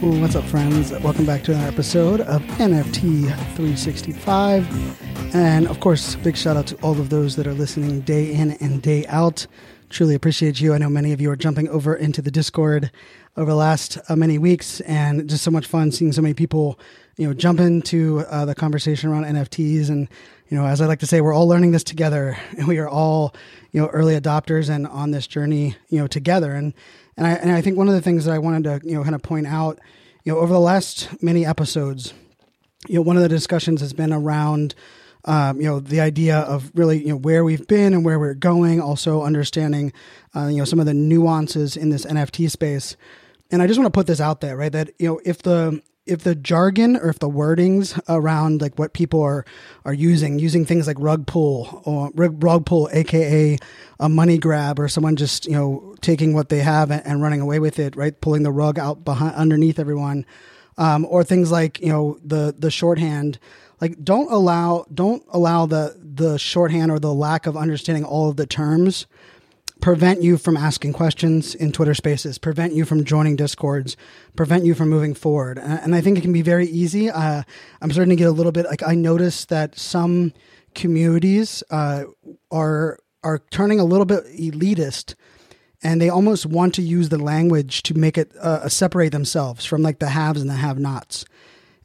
What's up, friends? Welcome back to another episode of NFT 365. And of course, big shout out to all of those that are listening day in and day out. Truly appreciate you. I know many of you are jumping over into the Discord over the last uh, many weeks, and just so much fun seeing so many people, you know, jump into uh, the conversation around NFTs. And you know, as I like to say, we're all learning this together, and we are all, you know, early adopters and on this journey, you know, together. And and I, and I think one of the things that I wanted to, you know, kind of point out, you know, over the last many episodes, you know, one of the discussions has been around, um, you know, the idea of really, you know, where we've been and where we're going, also understanding, uh, you know, some of the nuances in this NFT space. And I just want to put this out there, right? That, you know, if the, if the jargon or if the wordings around like what people are are using using things like rug pull or rug, pull aka a money grab or someone just you know taking what they have and, and running away with it right? Pulling the rug out behind underneath everyone. Um, or things like you know the the shorthand. Like don't allow don't allow the the shorthand or the lack of understanding all of the terms prevent you from asking questions in Twitter spaces, prevent you from joining discords, prevent you from moving forward. And, I think it can be very easy. Uh, I'm starting to get a little bit like I noticed that some communities uh, are are turning a little bit elitist and they almost want to use the language to make it uh, separate themselves from like the haves and the have nots.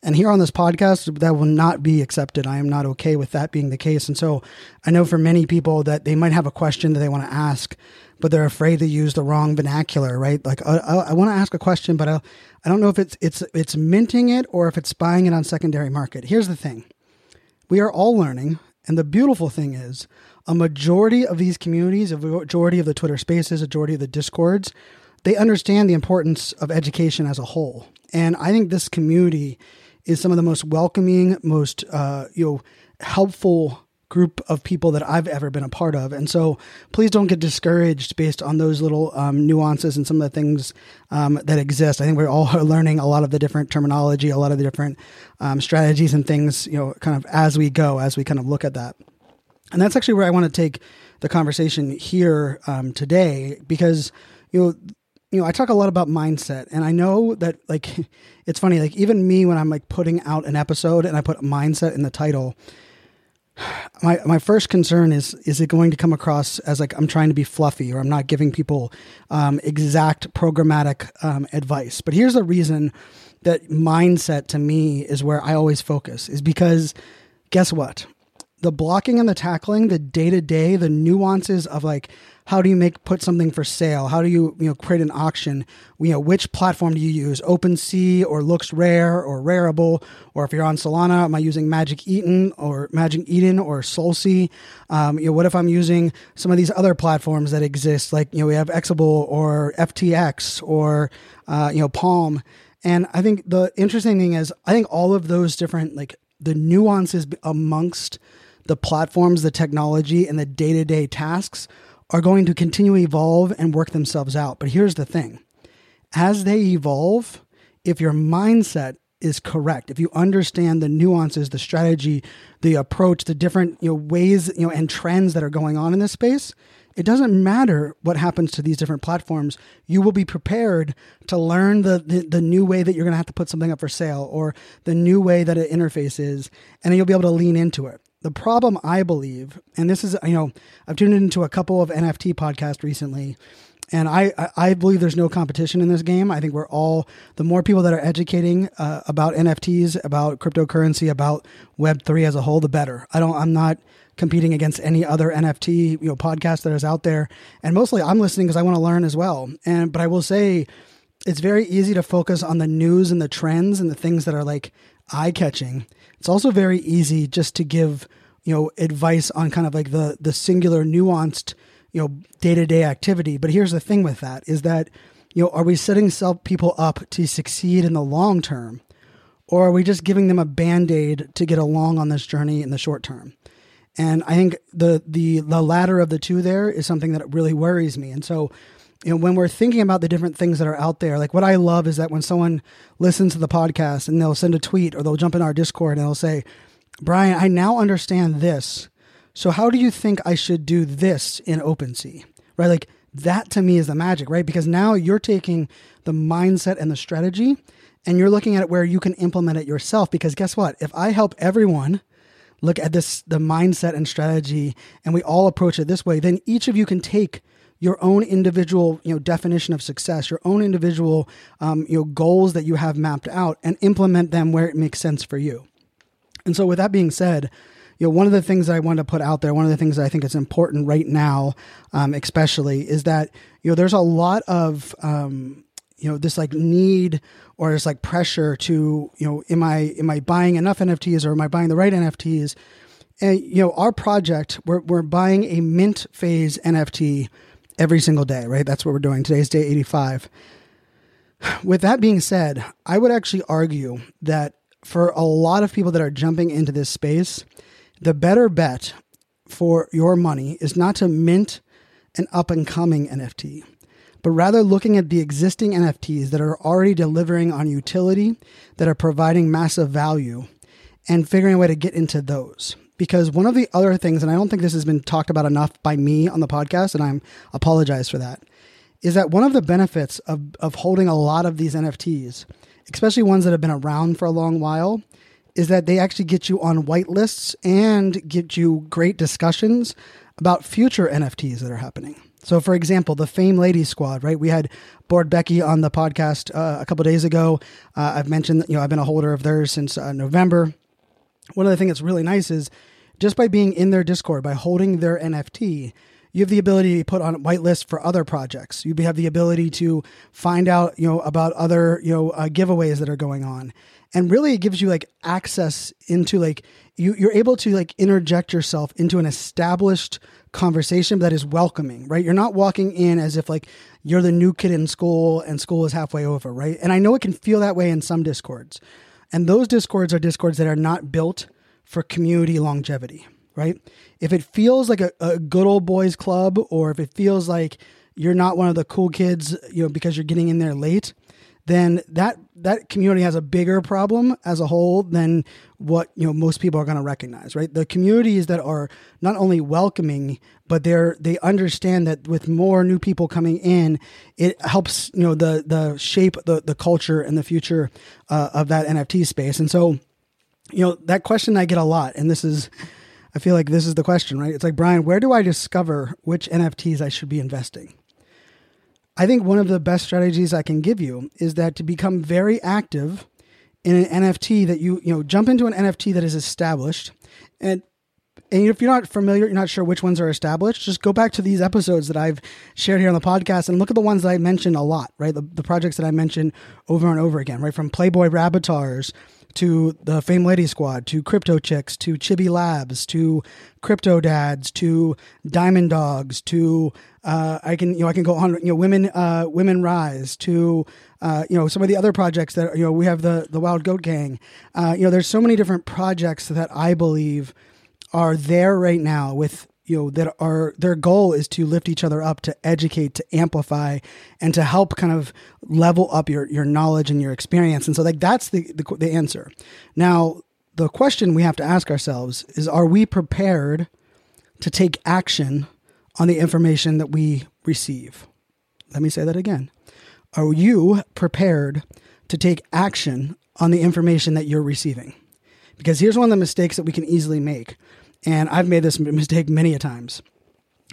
And here on this podcast, that will not be accepted. I am not okay with that being the case. And so I know for many people that they might have a question that they want to ask, but they're afraid to use the wrong vernacular, right? Like, uh, uh, I, I, I want to ask a question, but I, I don't know if it's, it's, it's minting it or if it's buying it on secondary market. Here's the thing. We are all learning. And the beautiful thing is a majority of these communities, a majority of the Twitter spaces, a majority of the discords, they understand the importance of education as a whole. And I think this community is some of the most welcoming, most uh, you know helpful group of people that I've ever been a part of. And so please don't get discouraged based on those little um, nuances and some of the things um, that exist. I think we're all learning a lot of the different terminology, a lot of the different um, strategies and things, you know, kind of as we go, as we kind of look at that. And that's actually where I want to take the conversation here um, today because, you know, you know, I talk a lot about mindset, and I know that like it's funny, like even me when I'm like putting out an episode and I put mindset in the title, my my first concern is is it going to come across as like I'm trying to be fluffy or I'm not giving people um, exact programmatic um, advice. But here's the reason that mindset to me is where I always focus is because guess what? The blocking and the tackling, the day to day, the nuances of like how do you make put something for sale? How do you you know create an auction? You know which platform do you use? OpenSea or LooksRare or Rarible Or if you're on Solana, am I using Magic Eden or Magic Eden or SolSea? Um, you know what if I'm using some of these other platforms that exist? Like you know we have Exable or FTX or uh, you know Palm. And I think the interesting thing is I think all of those different like the nuances amongst the platforms, the technology, and the day to day tasks are going to continue to evolve and work themselves out. But here's the thing as they evolve, if your mindset is correct, if you understand the nuances, the strategy, the approach, the different you know, ways you know, and trends that are going on in this space, it doesn't matter what happens to these different platforms. You will be prepared to learn the, the, the new way that you're going to have to put something up for sale or the new way that an interface is, and you'll be able to lean into it. The problem, I believe, and this is, you know, I've tuned into a couple of NFT podcasts recently, and I, I believe there's no competition in this game. I think we're all the more people that are educating uh, about NFTs, about cryptocurrency, about Web three as a whole, the better. I don't. I'm not competing against any other NFT you know podcast that is out there, and mostly I'm listening because I want to learn as well. And but I will say, it's very easy to focus on the news and the trends and the things that are like eye catching. It's also very easy just to give, you know, advice on kind of like the the singular nuanced, you know, day-to-day activity. But here's the thing with that is that, you know, are we setting self people up to succeed in the long term? Or are we just giving them a band-aid to get along on this journey in the short term? And I think the the the latter of the two there is something that really worries me. And so, you know, when we're thinking about the different things that are out there, like what I love is that when someone listens to the podcast and they'll send a tweet or they'll jump in our Discord and they'll say, "Brian, I now understand this. So how do you think I should do this in OpenSea?" Right? Like that to me is the magic, right? Because now you're taking the mindset and the strategy and you're looking at it where you can implement it yourself because guess what? If I help everyone look at this the mindset and strategy and we all approach it this way then each of you can take your own individual you know definition of success your own individual um, you know goals that you have mapped out and implement them where it makes sense for you. And so with that being said you know one of the things that i want to put out there one of the things that i think is important right now um, especially is that you know there's a lot of um, you know this like need or this like pressure to you know am i am i buying enough nfts or am i buying the right nfts and you know our project we're, we're buying a mint phase nft every single day right? That's what we're doing. Today's day 85 with that being said i would actually argue that for a lot of people that are jumping into this space the better bet for your money is not to mint an up and coming nft but rather looking at the existing NFTs that are already delivering on utility, that are providing massive value, and figuring a way to get into those. Because one of the other things, and I don't think this has been talked about enough by me on the podcast, and I apologize for that, is that one of the benefits of, of holding a lot of these NFTs, especially ones that have been around for a long while, is that they actually get you on whitelists and get you great discussions about future NFTs that are happening. So, for example, the Fame Ladies Squad, right? We had Board Becky on the podcast uh, a couple days ago. Uh, I've mentioned you know, I've been a holder of theirs since uh, November. One of the things that's really nice is just by being in their Discord, by holding their NFT, you have the ability to put on a whitelist for other projects. You have the ability to find out, you know, about other, you know, uh, giveaways that are going on. And really it gives you like access into like you you're able to like interject yourself into an established conversation that is welcoming, right? You're not walking in as if like you're the new kid in school and school is halfway over, right? And I know it can feel that way in some discords. And those discords are discords that are not built for community longevity, right? If it feels like a, a good old boys club or if it feels like you're not one of the cool kids, you know, because you're getting in there late, then that that community has a bigger problem as a whole than what you know most people are going to recognize right? The communities that are not only welcoming but they're they understand that with more new people coming in it helps you know the the shape the the culture and the future uh, of that nft space. And so you know that question i get a lot and this is i feel like this is the question right? It's like brian where do i discover which nfts i should be investing? I think one of the best strategies I can give you is that to become very active in an NFT that you, you know, jump into an NFT that is established and and if you're not familiar, you're not sure which ones are established, just go back to these episodes that I've shared here on the podcast and look at the ones that I mentioned a lot, right? The, the projects that I mentioned over and over again, right? From Playboy Rabbitars to the Fame Lady Squad, to Crypto Chicks, to Chibi Labs, to Crypto Dads, to Diamond Dogs, to uh, I can you know I can go on you know women uh, women rise to uh, you know some of the other projects that you know we have the the Wild Goat Gang. Uh, you know there's so many different projects that I believe are there right now with you know that are their goal is to lift each other up to educate to amplify and to help kind of level up your your knowledge and your experience. And so like that's the the, the answer. Now the question we have to ask ourselves is are we prepared to take action on the information that we receive? Let me say that again. Are you prepared to take action on the information that you're receiving? Because here's one of the mistakes that we can easily make and I've made this mistake many a times,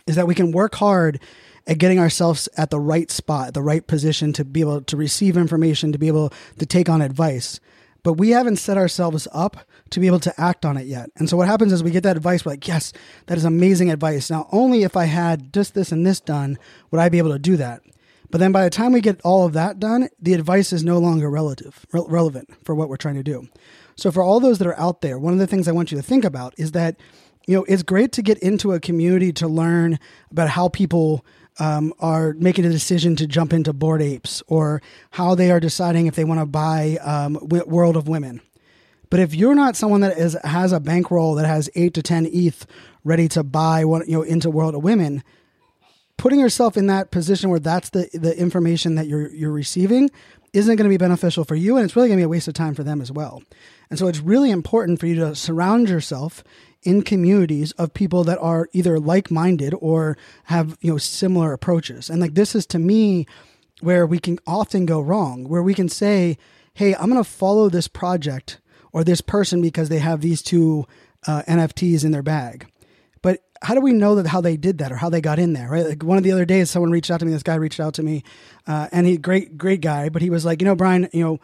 is that we can work hard at getting ourselves at the right spot, the right position to be able to receive information, to be able to take on advice. But we haven't set ourselves up to be able to act on it yet. And so what happens is we get that advice, we're like, yes, that is amazing advice. Now, only if I had just this and this done would I be able to do that. But then by the time we get all of that done, the advice is no longer relative, re- relevant for what we're trying to do. So for all those that are out there, one of the things I want you to think about is that you know it's great to get into a community to learn about how people um, are making a decision to jump into Bored Apes or how they are deciding if they want to buy um, World of Women. But if you're not someone that is has a bankroll that has eight to ten ETH ready to buy one, you know, into World of Women, putting yourself in that position where that's the the information that you're you're receiving isn't going to be beneficial for you, and it's really going to be a waste of time for them as well. And so it's really important for you to surround yourself in communities of people that are either like-minded or have you know similar approaches. And like this is to me where we can often go wrong, where we can say, "Hey, I'm going to follow this project." or this person because they have these two uh, NFTs in their bag. But how do we know that how they did that or how they got in there, right? Like one of the other days, someone reached out to me. This guy reached out to me, uh, and he great great guy, but he was like, you know, Brian, you know,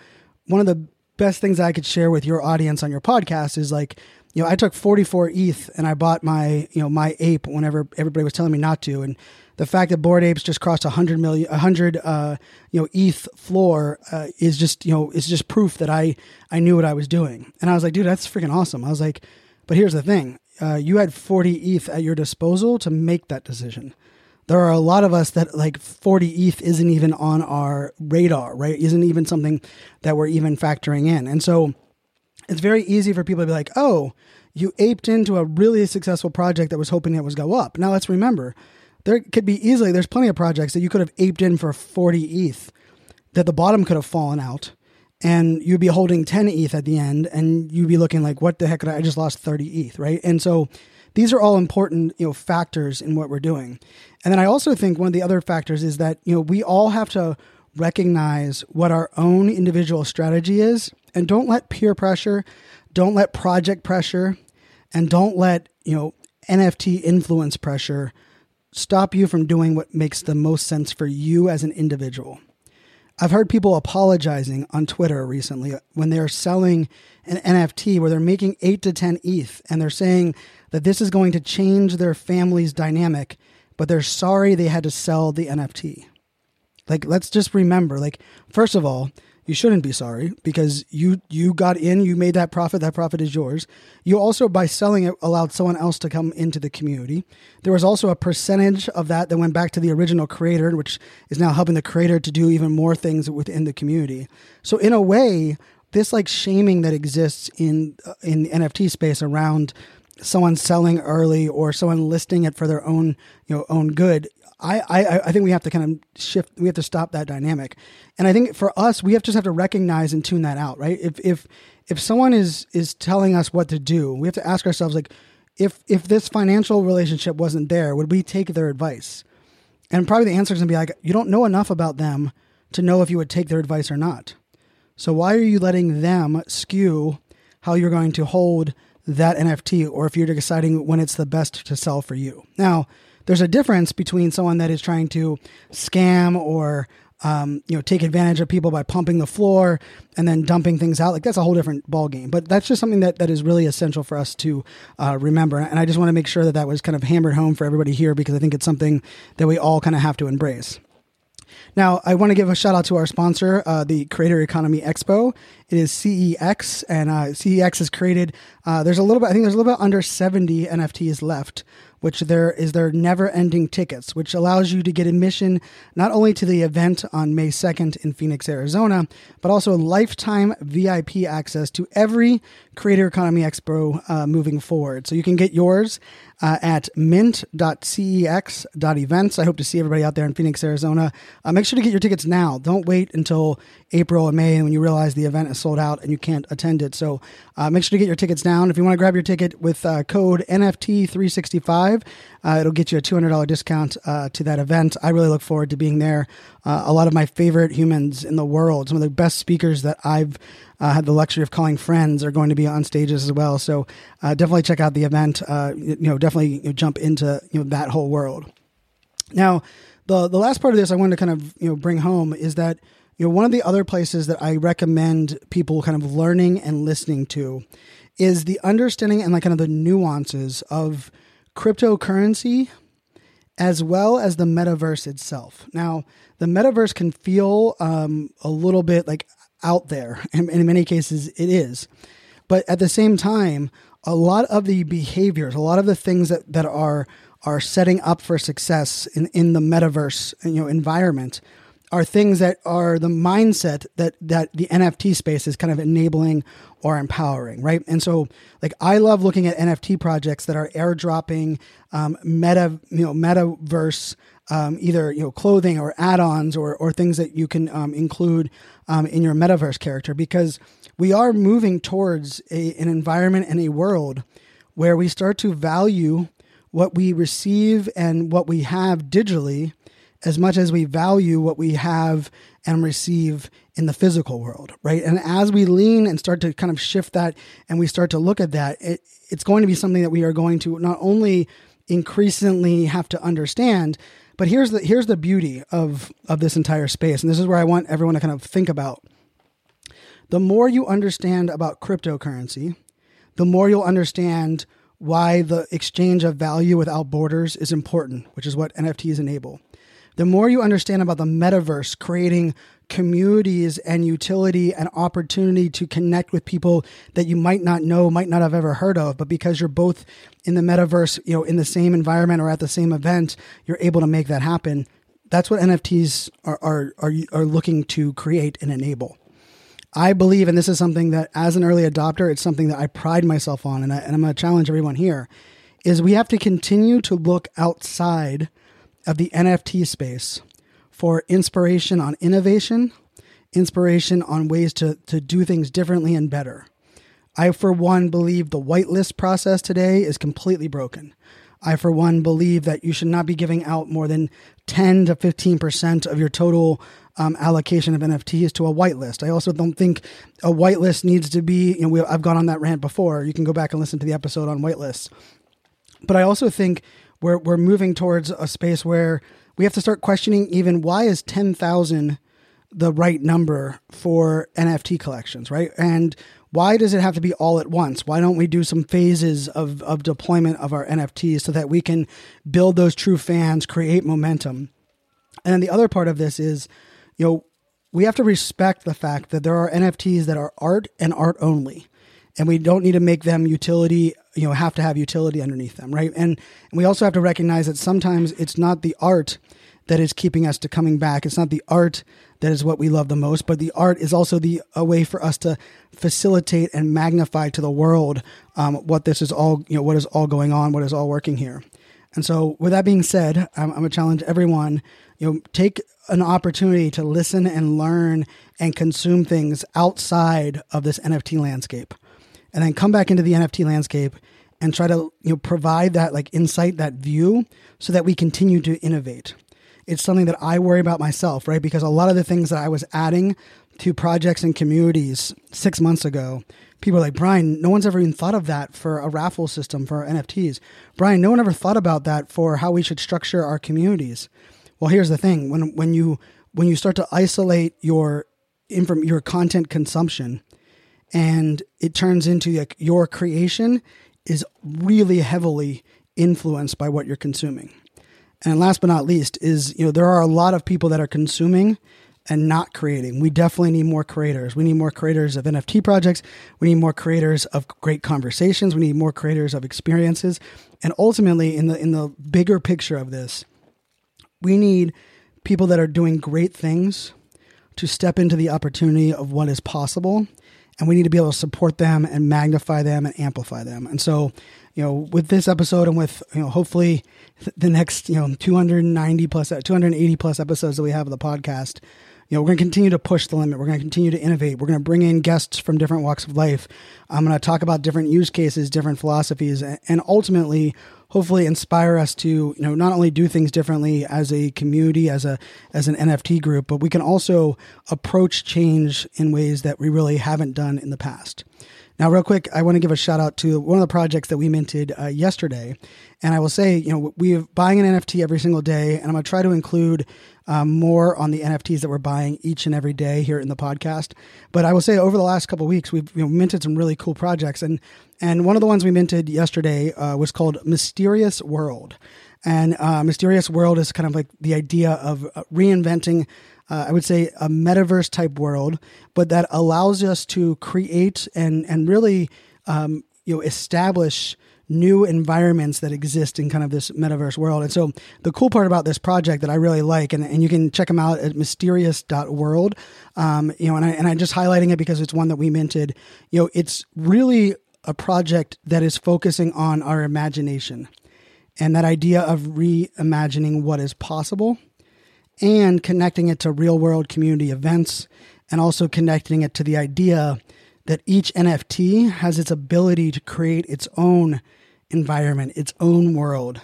one of the best things I could share with your audience on your podcast is like, you know, I took 44 ETH and I bought my, you know, my ape whenever everybody was telling me not to, and the fact that Bored Apes just crossed a hundred million, a hundred, uh, you know, ETH floor uh, is just, you know, is just proof that I, I knew what I was doing. And I was like, dude, that's freaking awesome. I was like, but here's the thing: uh, you had 40 ETH at your disposal to make that decision. There are a lot of us that like 40 ETH isn't even on our radar, right? Isn't even something that we're even factoring in. And so it's very easy for people to be like, oh, you aped into a really successful project that was hoping it was go up. Now let's remember, there could be easily there's plenty of projects that you could have aped in for 40 ETH that the bottom could have fallen out and you'd be holding 10 ETH at the end and you'd be looking like what the heck I, I just lost 30 ETH, right? And so these are all important, you know, factors in what we're doing. And then I also think one of the other factors is that, you know, we all have to recognize what our own individual strategy is and don't let peer pressure, don't let project pressure, and don't let, you know, NFT influence pressure stop you from doing what makes the most sense for you as an individual. I've heard people apologizing on Twitter recently when they're selling an NFT where they're making 8 to 10 ETH and they're saying that this is going to change their family's dynamic, but they're sorry they had to sell the NFT. Like let's just remember like first of all, you shouldn't be sorry because you you got in, you made that profit, that profit is yours. You also by selling it allowed someone else to come into the community. There was also a percentage of that that went back to the original creator, which is now helping the creator to do even more things within the community. So in a way, this like shaming that exists in uh, in the NFT space around someone selling early or someone listing it for their own you know own good I, I, I think we have to kind of shift. We have to stop that dynamic, and I think for us, we have just have to recognize and tune that out. Right? If if if someone is is telling us what to do, we have to ask ourselves like, if if this financial relationship wasn't there, would we take their advice? And probably the answer is gonna be like, you don't know enough about them to know if you would take their advice or not. So why are you letting them skew how you're going to hold that NFT, or if you're deciding when it's the best to sell for you? Now there's a difference between someone that is trying to scam or um, you know take advantage of people by pumping the floor and then dumping things out like that's a whole different ball game but that's just something that, that is really essential for us to uh, remember and i just want to make sure that that was kind of hammered home for everybody here because i think it's something that we all kind of have to embrace now, I want to give a shout out to our sponsor, uh, the Creator Economy Expo. It is CEX, and uh, CEX has created. Uh, there's a little bit. I think there's a little bit under 70 NFTs left which there is their never ending tickets, which allows you to get admission not only to the event on May 2nd in Phoenix, Arizona, but also lifetime VIP access to every Creator Economy Expo uh, moving forward. So you can get yours uh, at mint.cex.events. I hope to see everybody out there in Phoenix, Arizona. Uh, make sure to get your tickets now. Don't wait until April and May when you realize the event is sold out and you can't attend it. So uh, make sure to get your tickets down. If you want to grab your ticket with uh, code NFT365, uh, it'll get you a $200 discount uh, to that event. I really look forward to being there. Uh, a lot of my favorite humans in the world, some of the best speakers that I've uh, had the luxury of calling friends, are going to be on stages as well. So uh, definitely check out the event. You know, definitely you know, jump into you know that whole world. Now, the the last part of this I wanted to kind of you know bring home is that you know one of the other places that I recommend people kind of learning and listening to is the understanding and like kind of the nuances of cryptocurrency as well as the metaverse itself. Now, the metaverse can feel um, a little bit like out there, and in many cases, it is. But at the same time, a lot of the behaviors, a lot of the things that, that are are setting up for success in, in the metaverse you know environment are things that are the mindset that that the NFT space is kind of enabling or empowering, right? And so, like, I love looking at NFT projects that are airdropping um, meta, you know, metaverse, um, either you know, clothing or add-ons or or things that you can um, include um, in your metaverse character, because we are moving towards a, an environment and a world where we start to value what we receive and what we have digitally as much as we value what we have and receive in the physical world, right? And as we lean and start to kind of shift that and we start to look at that, it, it's going to be something that we are going to not only increasingly have to understand, but here's the here's the beauty of of this entire space, and this is where I want everyone to kind of think about. The more you understand about cryptocurrency, the more you'll understand why the exchange of value without borders is important, which is what NFTs enable the more you understand about the metaverse, creating communities and utility and opportunity to connect with people that you might not know, might not have ever heard of, but because you're both in the metaverse, you know, in the same environment or at the same event, you're able to make that happen. That's what NFTs are are are, are looking to create and enable. I believe, and this is something that as an early adopter, it's something that I pride myself on, and, I, and I'm going to challenge everyone here, is we have to continue to look outside of the NFT space for inspiration on innovation, inspiration on ways to, to do things differently and better. I, for one, believe the whitelist process today is completely broken. I, for one, believe that you should not be giving out more than 10 to 15% of your total um, allocation of NFTs to a whitelist. I also don't think a whitelist needs to be, you know, we, I've gone on that rant before. You can go back and listen to the episode on whitelists. But I also think we're we're moving towards a space where we have to start questioning even why is 10,000 the right number for NFT collections, right? And why does it have to be all at once? Why don't we do some phases of, of deployment of our NFTs so that we can build those true fans, create momentum? And then the other part of this is, you know, we have to respect the fact that there are NFTs that are art and art only and we don't need to make them utility you know have to have utility underneath them right? And, and we also have to recognize that sometimes it's not the art that is keeping us to coming back. It's not the art that is what we love the most but the art is also the a way for us to facilitate and magnify to the world um, what this is all you know what is all going on what is all working here. And so with that being said i'm, I'm going to challenge everyone you know take an opportunity to listen and learn and consume things outside of this nft landscape and then come back into the NFT landscape and try to you know provide that like insight, that view, so that we continue to innovate. It's something that I worry about myself, right? Because a lot of the things that I was adding to projects and communities six months ago, people are like, Brian, no one's ever even thought of that for a raffle system for NFTs. Brian, no one ever thought about that for how we should structure our communities. Well, here's the thing: when when you when you start to isolate your inform your content consumption and it turns into like your creation is really heavily influenced by what you're consuming. And last but not least is, you know, there are a lot of people that are consuming and not creating. We definitely need more creators. We need more creators of NFT projects. We need more creators of great conversations. We need more creators of experiences. And ultimately in the in the bigger picture of this, we need people that are doing great things to step into the opportunity of what is possible and we need to be able to support them and magnify them and amplify them. And so, you know, with this episode and with, you know, hopefully the next, you know, 290 plus, 280 plus episodes that we have of the podcast, you know, we're going to continue to push the limit. We're going to continue to innovate. We're going to bring in guests from different walks of life. I'm going to talk about different use cases, different philosophies, and ultimately, hopefully inspire us to you know not only do things differently as a community as a as an NFT group, but we can also approach change in ways that we really haven't done in the past. Now, real quick, I want to give a shout out to one of the projects that we minted uh, yesterday. And I will say, you know, we're buying an NFT every single day, and I'm going to try to include um, more on the NFTs that we're buying each and every day here in the podcast. But I will say, over the last couple weeks, we've you know, minted some really cool projects, and and one of the ones we minted yesterday uh, was called Mysterious World. And uh, Mysterious World is kind of like the idea of uh, reinventing, uh, I would say, a metaverse type world, but that allows us to create and and really um, you know establish new environments that exist in kind of this metaverse world. And so the cool part about this project that I really like, and, and you can check them out at mysterious.world, um, you know, and I, and I'm just highlighting it because it's one that we minted, you know, it's really a project that is focusing on our imagination and that idea of reimagining what is possible and connecting it to real world community events and also connecting it to the idea that each NFT has its ability to create its own environment, its own world.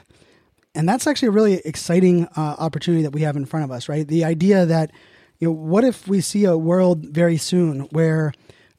And that's actually a really exciting uh, opportunity that we have in front of us, right? The idea that, you know, what if we see a world very soon where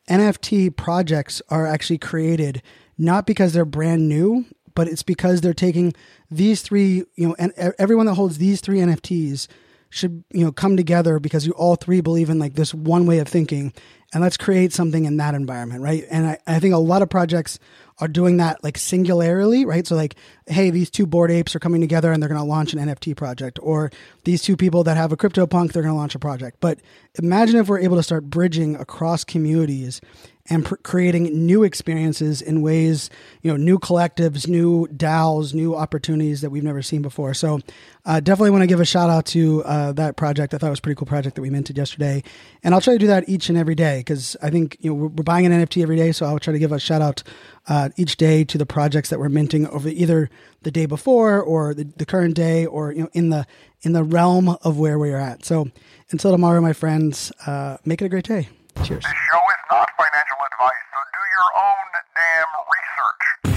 NFT projects are actually created not because they're brand new, but it's because they're taking these three, you know, and everyone that holds these three NFTs should, you know, come together because you all three believe in like this one way of thinking and let's create something in that environment, right? And I, I think a lot of projects are doing that like singularly, right? So like, hey, these two Bored Apes are coming together and they're going to launch an NFT project, or these two people that have a CryptoPunk, they're going to launch a project. But imagine if we're able to start bridging across communities and pr- creating new experiences in ways, you know, new collectives, new DAOs, new opportunities that we've never seen before. So, uh, definitely want to give a shout out to uh, that project. I thought it was a pretty cool project that we minted yesterday, and I'll try to do that each and every day because I think you know we're, we're, buying an NFT every day. So I'll try to give a shout out uh, each day to the projects that we're minting over either the day before or the, the current day or you know in the in the realm of where we are at. So until tomorrow, my friends, uh, make it a great day. Cheers. This